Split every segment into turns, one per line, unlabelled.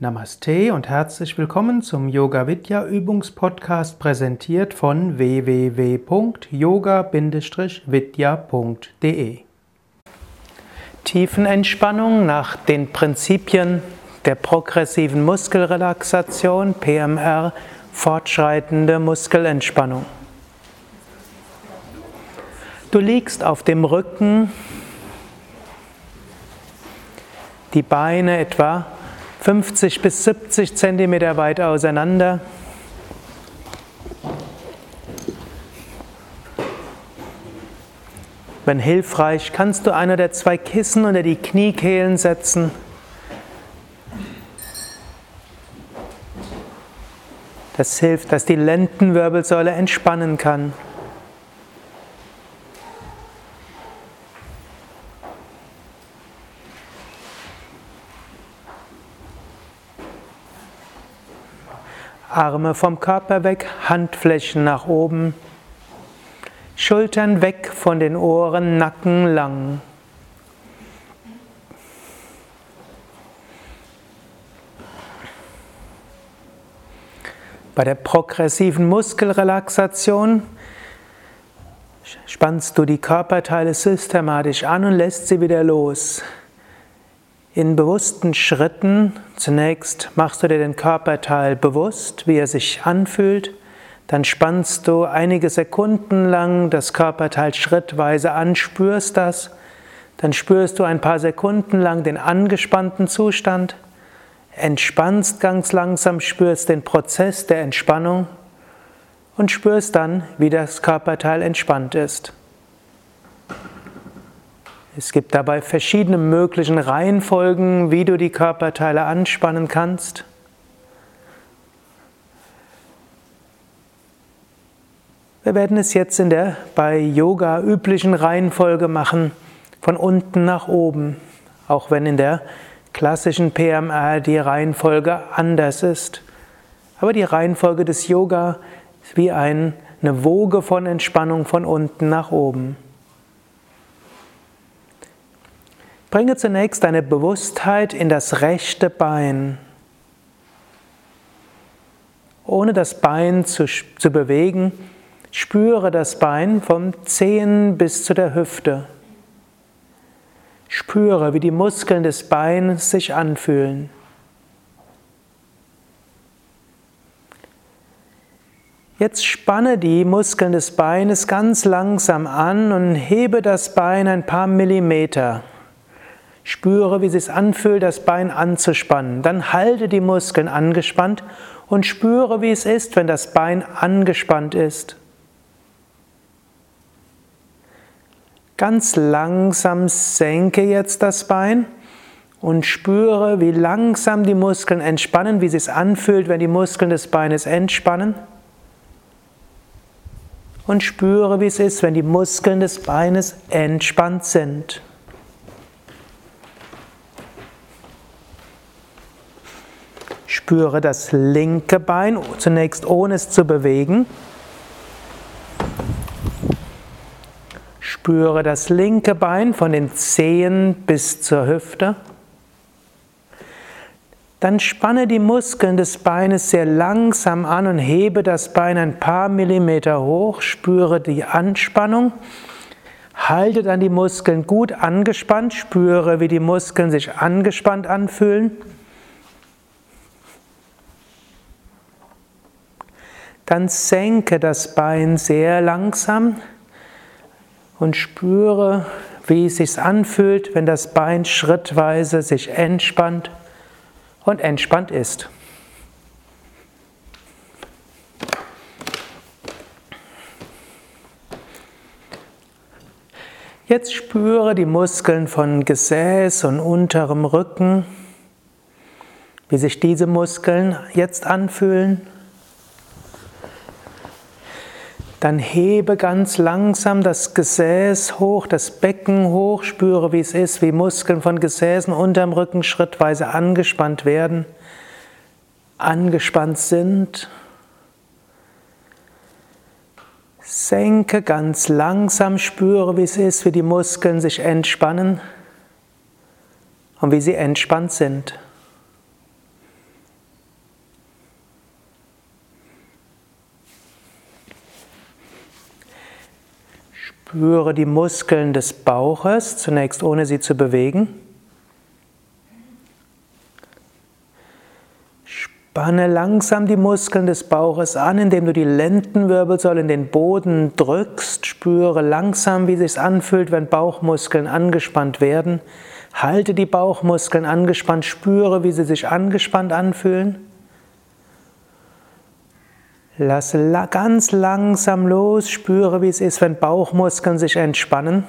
Namaste und herzlich willkommen zum Yoga Vidya Übungspodcast präsentiert von www.yoga-vidya.de. Tiefenentspannung nach den Prinzipien der progressiven Muskelrelaxation PMR fortschreitende Muskelentspannung. Du liegst auf dem Rücken, die Beine etwa 50 bis 70 Zentimeter weit auseinander. Wenn hilfreich, kannst du einer der zwei Kissen unter die Kniekehlen setzen. Das hilft, dass die Lendenwirbelsäule entspannen kann. Arme vom Körper weg, Handflächen nach oben, Schultern weg von den Ohren, Nacken lang. Bei der progressiven Muskelrelaxation spannst du die Körperteile systematisch an und lässt sie wieder los. In bewussten Schritten zunächst machst du dir den Körperteil bewusst, wie er sich anfühlt. Dann spannst du einige Sekunden lang das Körperteil schrittweise an, spürst das. Dann spürst du ein paar Sekunden lang den angespannten Zustand, entspannst ganz langsam, spürst den Prozess der Entspannung und spürst dann, wie das Körperteil entspannt ist. Es gibt dabei verschiedene möglichen Reihenfolgen, wie du die Körperteile anspannen kannst. Wir werden es jetzt in der bei Yoga üblichen Reihenfolge machen, von unten nach oben, auch wenn in der klassischen PMR die Reihenfolge anders ist. Aber die Reihenfolge des Yoga ist wie eine Woge von Entspannung von unten nach oben. Bringe zunächst deine Bewusstheit in das rechte Bein. Ohne das Bein zu, zu bewegen, spüre das Bein vom Zehen bis zu der Hüfte. Spüre, wie die Muskeln des Beines sich anfühlen. Jetzt spanne die Muskeln des Beines ganz langsam an und hebe das Bein ein paar Millimeter. Spüre, wie es sich anfühlt, das Bein anzuspannen. Dann halte die Muskeln angespannt und spüre, wie es ist, wenn das Bein angespannt ist. Ganz langsam senke jetzt das Bein und spüre, wie langsam die Muskeln entspannen, wie es sich anfühlt, wenn die Muskeln des Beines entspannen. Und spüre, wie es ist, wenn die Muskeln des Beines entspannt sind. Spüre das linke Bein zunächst ohne es zu bewegen. Spüre das linke Bein von den Zehen bis zur Hüfte. Dann spanne die Muskeln des Beines sehr langsam an und hebe das Bein ein paar Millimeter hoch. Spüre die Anspannung. Halte dann die Muskeln gut angespannt. Spüre, wie die Muskeln sich angespannt anfühlen. Dann senke das Bein sehr langsam und spüre, wie es sich anfühlt, wenn das Bein schrittweise sich entspannt und entspannt ist. Jetzt spüre die Muskeln von Gesäß und unterem Rücken, wie sich diese Muskeln jetzt anfühlen. Dann hebe ganz langsam das Gesäß hoch, das Becken hoch, spüre, wie es ist, wie Muskeln von Gesäßen unterm Rücken schrittweise angespannt werden, angespannt sind. Senke ganz langsam, spüre, wie es ist, wie die Muskeln sich entspannen. und wie sie entspannt sind. Spüre die Muskeln des Bauches, zunächst ohne sie zu bewegen. Spanne langsam die Muskeln des Bauches an, indem du die Lendenwirbelsäule in den Boden drückst. Spüre langsam, wie es sich anfühlt, wenn Bauchmuskeln angespannt werden. Halte die Bauchmuskeln angespannt, spüre, wie sie sich angespannt anfühlen. Lasse ganz langsam los, spüre, wie es ist, wenn Bauchmuskeln sich entspannen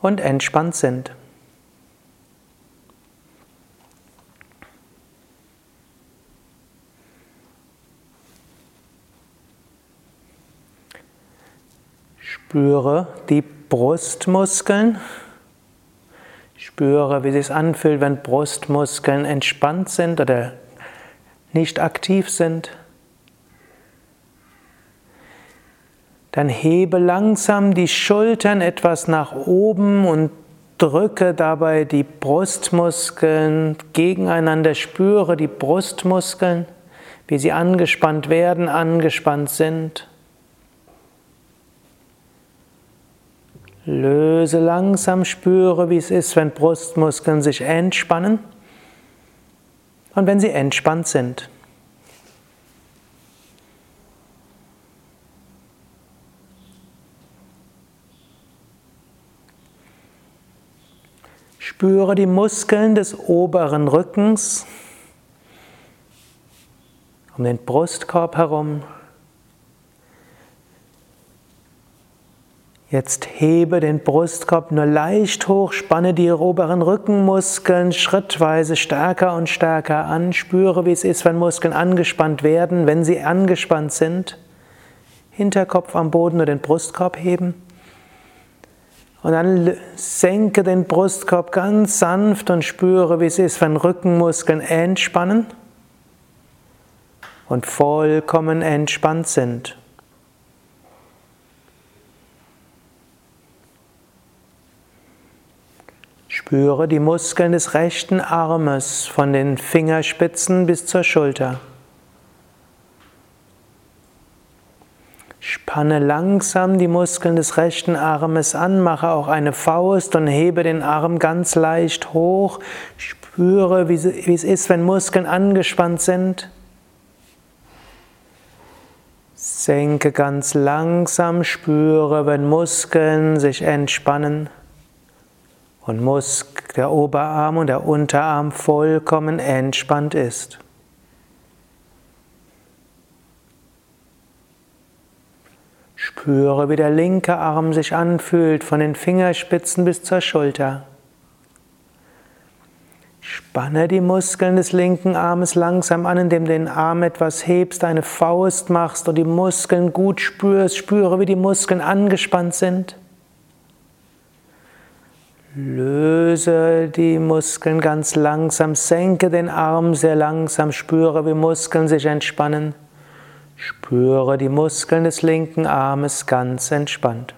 und entspannt sind. Spüre die Brustmuskeln. Spüre, wie es sich anfühlt, wenn Brustmuskeln entspannt sind oder nicht aktiv sind, dann hebe langsam die Schultern etwas nach oben und drücke dabei die Brustmuskeln gegeneinander, spüre die Brustmuskeln, wie sie angespannt werden, angespannt sind. Löse langsam, spüre, wie es ist, wenn Brustmuskeln sich entspannen und wenn sie entspannt sind. Spüre die Muskeln des oberen Rückens um den Brustkorb herum. Jetzt hebe den Brustkorb nur leicht hoch, spanne die oberen Rückenmuskeln schrittweise stärker und stärker an. Spüre, wie es ist, wenn Muskeln angespannt werden, wenn sie angespannt sind. Hinterkopf am Boden oder den Brustkorb heben. Und dann senke den Brustkorb ganz sanft und spüre, wie es ist, wenn Rückenmuskeln entspannen und vollkommen entspannt sind. Spüre die Muskeln des rechten Armes von den Fingerspitzen bis zur Schulter. Spanne langsam die Muskeln des rechten Armes an, mache auch eine Faust und hebe den Arm ganz leicht hoch. Spüre, wie es ist, wenn Muskeln angespannt sind. Senke ganz langsam, spüre, wenn Muskeln sich entspannen und Musk, der Oberarm und der Unterarm vollkommen entspannt ist. Spüre, wie der linke Arm sich anfühlt, von den Fingerspitzen bis zur Schulter. Spanne die Muskeln des linken Armes langsam an, indem du den Arm etwas hebst, eine Faust machst und die Muskeln gut spürst. Spüre, wie die Muskeln angespannt sind. Löse die Muskeln ganz langsam, senke den Arm sehr langsam, spüre, wie Muskeln sich entspannen. Spüre die Muskeln des linken Armes ganz entspannt.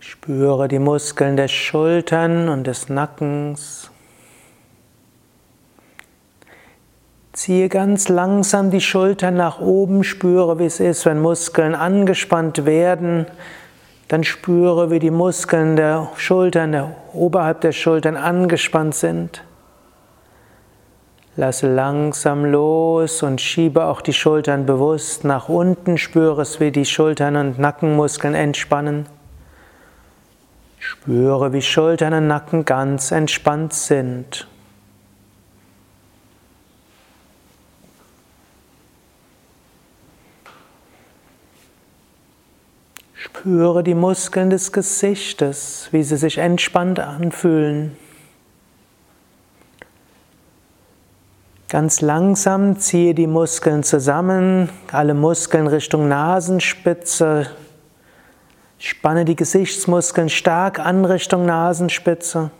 Spüre die Muskeln der Schultern und des Nackens. Ziehe ganz langsam die Schultern nach oben, spüre, wie es ist, wenn Muskeln angespannt werden. Dann spüre, wie die Muskeln der Schultern, der, oberhalb der Schultern angespannt sind. Lasse langsam los und schiebe auch die Schultern bewusst nach unten. Spüre es, wie die Schultern und Nackenmuskeln entspannen. Spüre, wie Schultern und Nacken ganz entspannt sind. Spüre die Muskeln des Gesichtes, wie sie sich entspannt anfühlen. Ganz langsam ziehe die Muskeln zusammen, alle Muskeln Richtung Nasenspitze. Spanne die Gesichtsmuskeln stark an Richtung Nasenspitze.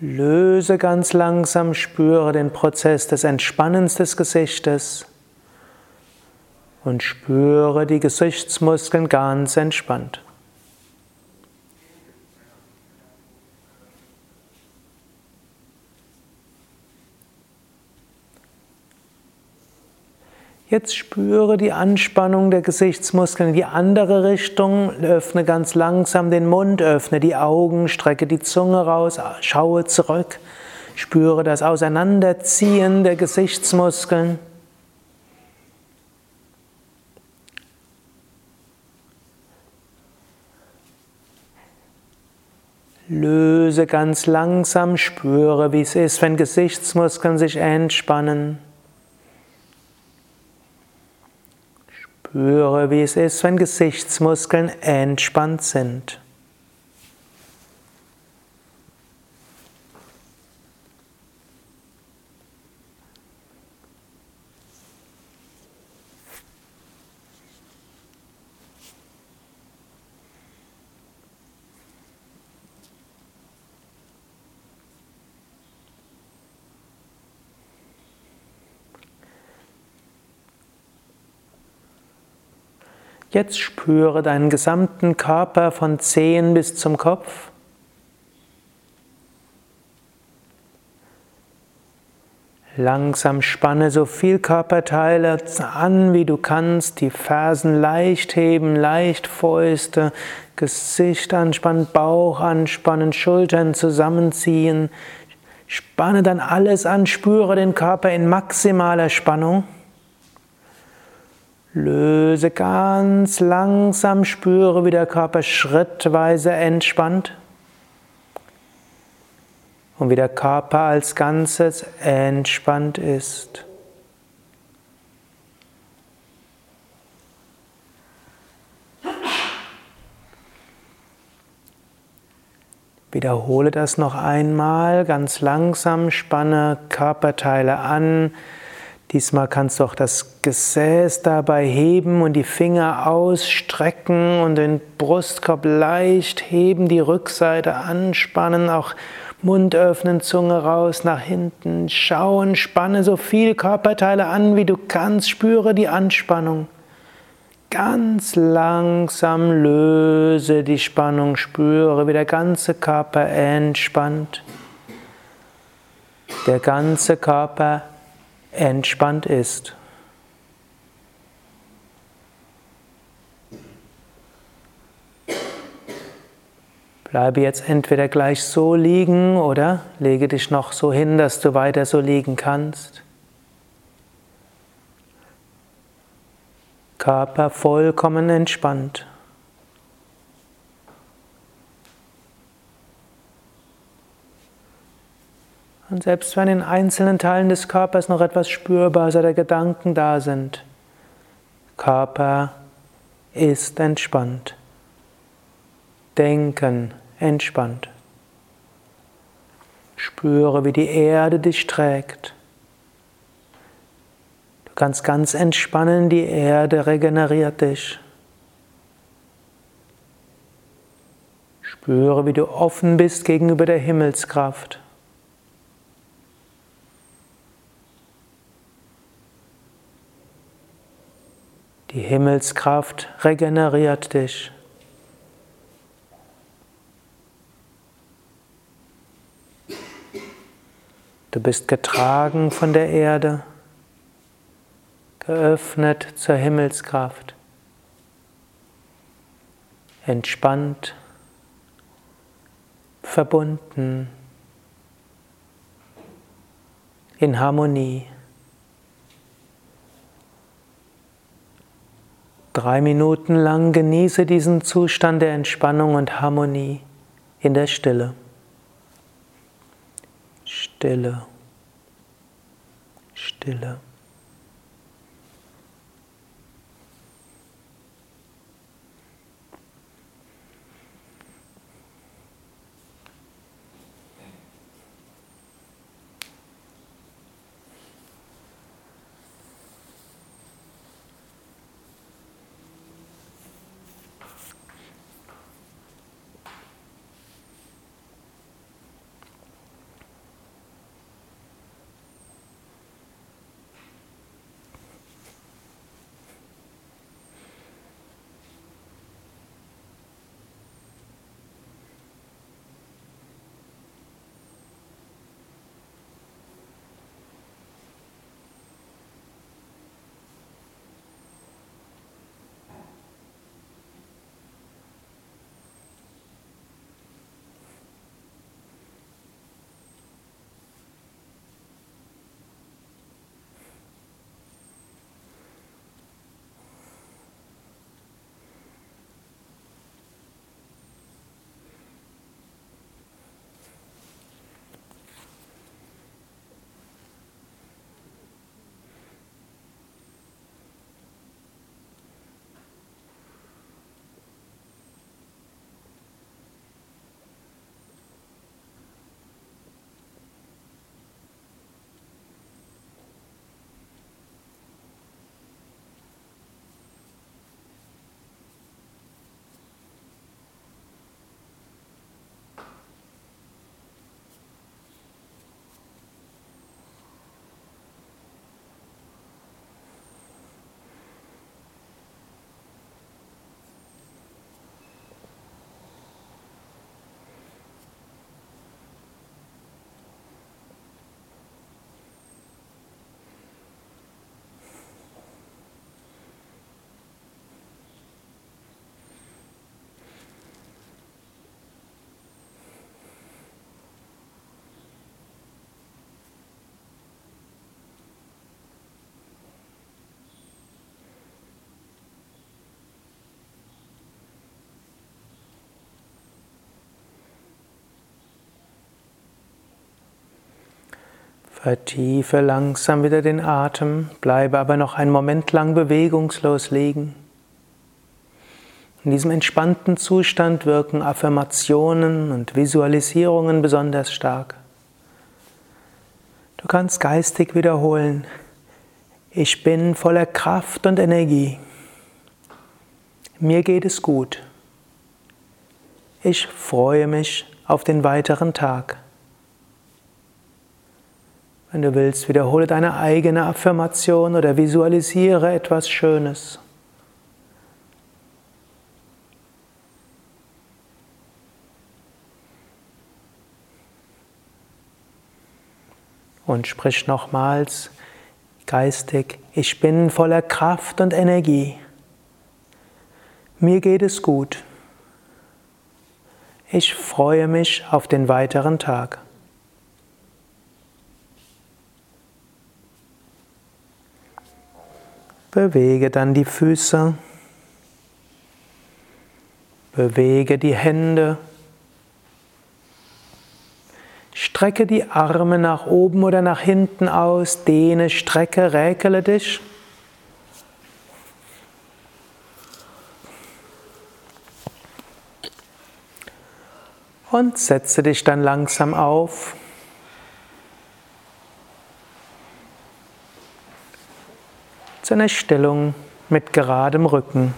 Löse ganz langsam, spüre den Prozess des Entspannens des Gesichtes und spüre die Gesichtsmuskeln ganz entspannt. Jetzt spüre die Anspannung der Gesichtsmuskeln in die andere Richtung. Öffne ganz langsam den Mund, öffne die Augen, strecke die Zunge raus, schaue zurück. Spüre das Auseinanderziehen der Gesichtsmuskeln. Löse ganz langsam, spüre, wie es ist, wenn Gesichtsmuskeln sich entspannen. Spüre, wie es ist, wenn Gesichtsmuskeln entspannt sind. Jetzt spüre deinen gesamten Körper von Zehen bis zum Kopf. Langsam spanne so viel Körperteile an, wie du kannst. Die Fersen leicht heben, leicht Fäuste, Gesicht anspannen, Bauch anspannen, Schultern zusammenziehen. Spanne dann alles an, spüre den Körper in maximaler Spannung. Löse ganz langsam, spüre, wie der Körper schrittweise entspannt. Und wie der Körper als Ganzes entspannt ist. Wiederhole das noch einmal. Ganz langsam, spanne Körperteile an, Diesmal kannst du auch das Gesäß dabei heben und die Finger ausstrecken und den Brustkorb leicht heben, die Rückseite anspannen, auch Mund öffnen, Zunge raus, nach hinten schauen, spanne so viel Körperteile an, wie du kannst, spüre die Anspannung. Ganz langsam löse die Spannung, spüre, wie der ganze Körper entspannt. Der ganze Körper entspannt ist. Bleibe jetzt entweder gleich so liegen oder lege dich noch so hin, dass du weiter so liegen kannst. Körper vollkommen entspannt. Und selbst wenn in einzelnen Teilen des Körpers noch etwas spürbar oder Gedanken da sind, Körper ist entspannt. Denken entspannt. Spüre, wie die Erde dich trägt. Du kannst ganz entspannen, die Erde regeneriert dich. Spüre, wie du offen bist gegenüber der Himmelskraft. Die Himmelskraft regeneriert dich. Du bist getragen von der Erde, geöffnet zur Himmelskraft, entspannt, verbunden, in Harmonie. Drei Minuten lang genieße diesen Zustand der Entspannung und Harmonie in der Stille. Stille. Stille. Vertiefe langsam wieder den Atem, bleibe aber noch einen Moment lang bewegungslos liegen. In diesem entspannten Zustand wirken Affirmationen und Visualisierungen besonders stark. Du kannst geistig wiederholen, ich bin voller Kraft und Energie. Mir geht es gut. Ich freue mich auf den weiteren Tag. Wenn du willst, wiederhole deine eigene Affirmation oder visualisiere etwas Schönes. Und sprich nochmals geistig, ich bin voller Kraft und Energie. Mir geht es gut. Ich freue mich auf den weiteren Tag. Bewege dann die Füße. Bewege die Hände. Strecke die Arme nach oben oder nach hinten aus. Dehne, strecke, räkele dich. Und setze dich dann langsam auf. Zu einer Stellung mit geradem Rücken.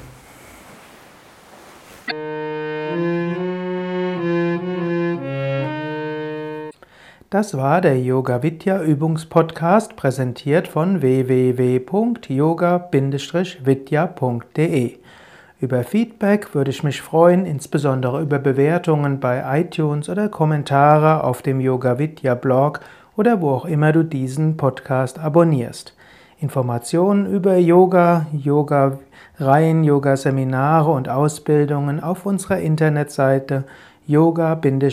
Das war der Yoga Vidya Übungspodcast, präsentiert von www.yoga-vidya.de. Über Feedback würde ich mich freuen, insbesondere über Bewertungen bei iTunes oder Kommentare auf dem Yoga Vidya Blog oder wo auch immer du diesen Podcast abonnierst. Informationen über Yoga, Yoga-Reihen, Yoga-Seminare und Ausbildungen auf unserer Internetseite yoga-vidya.de.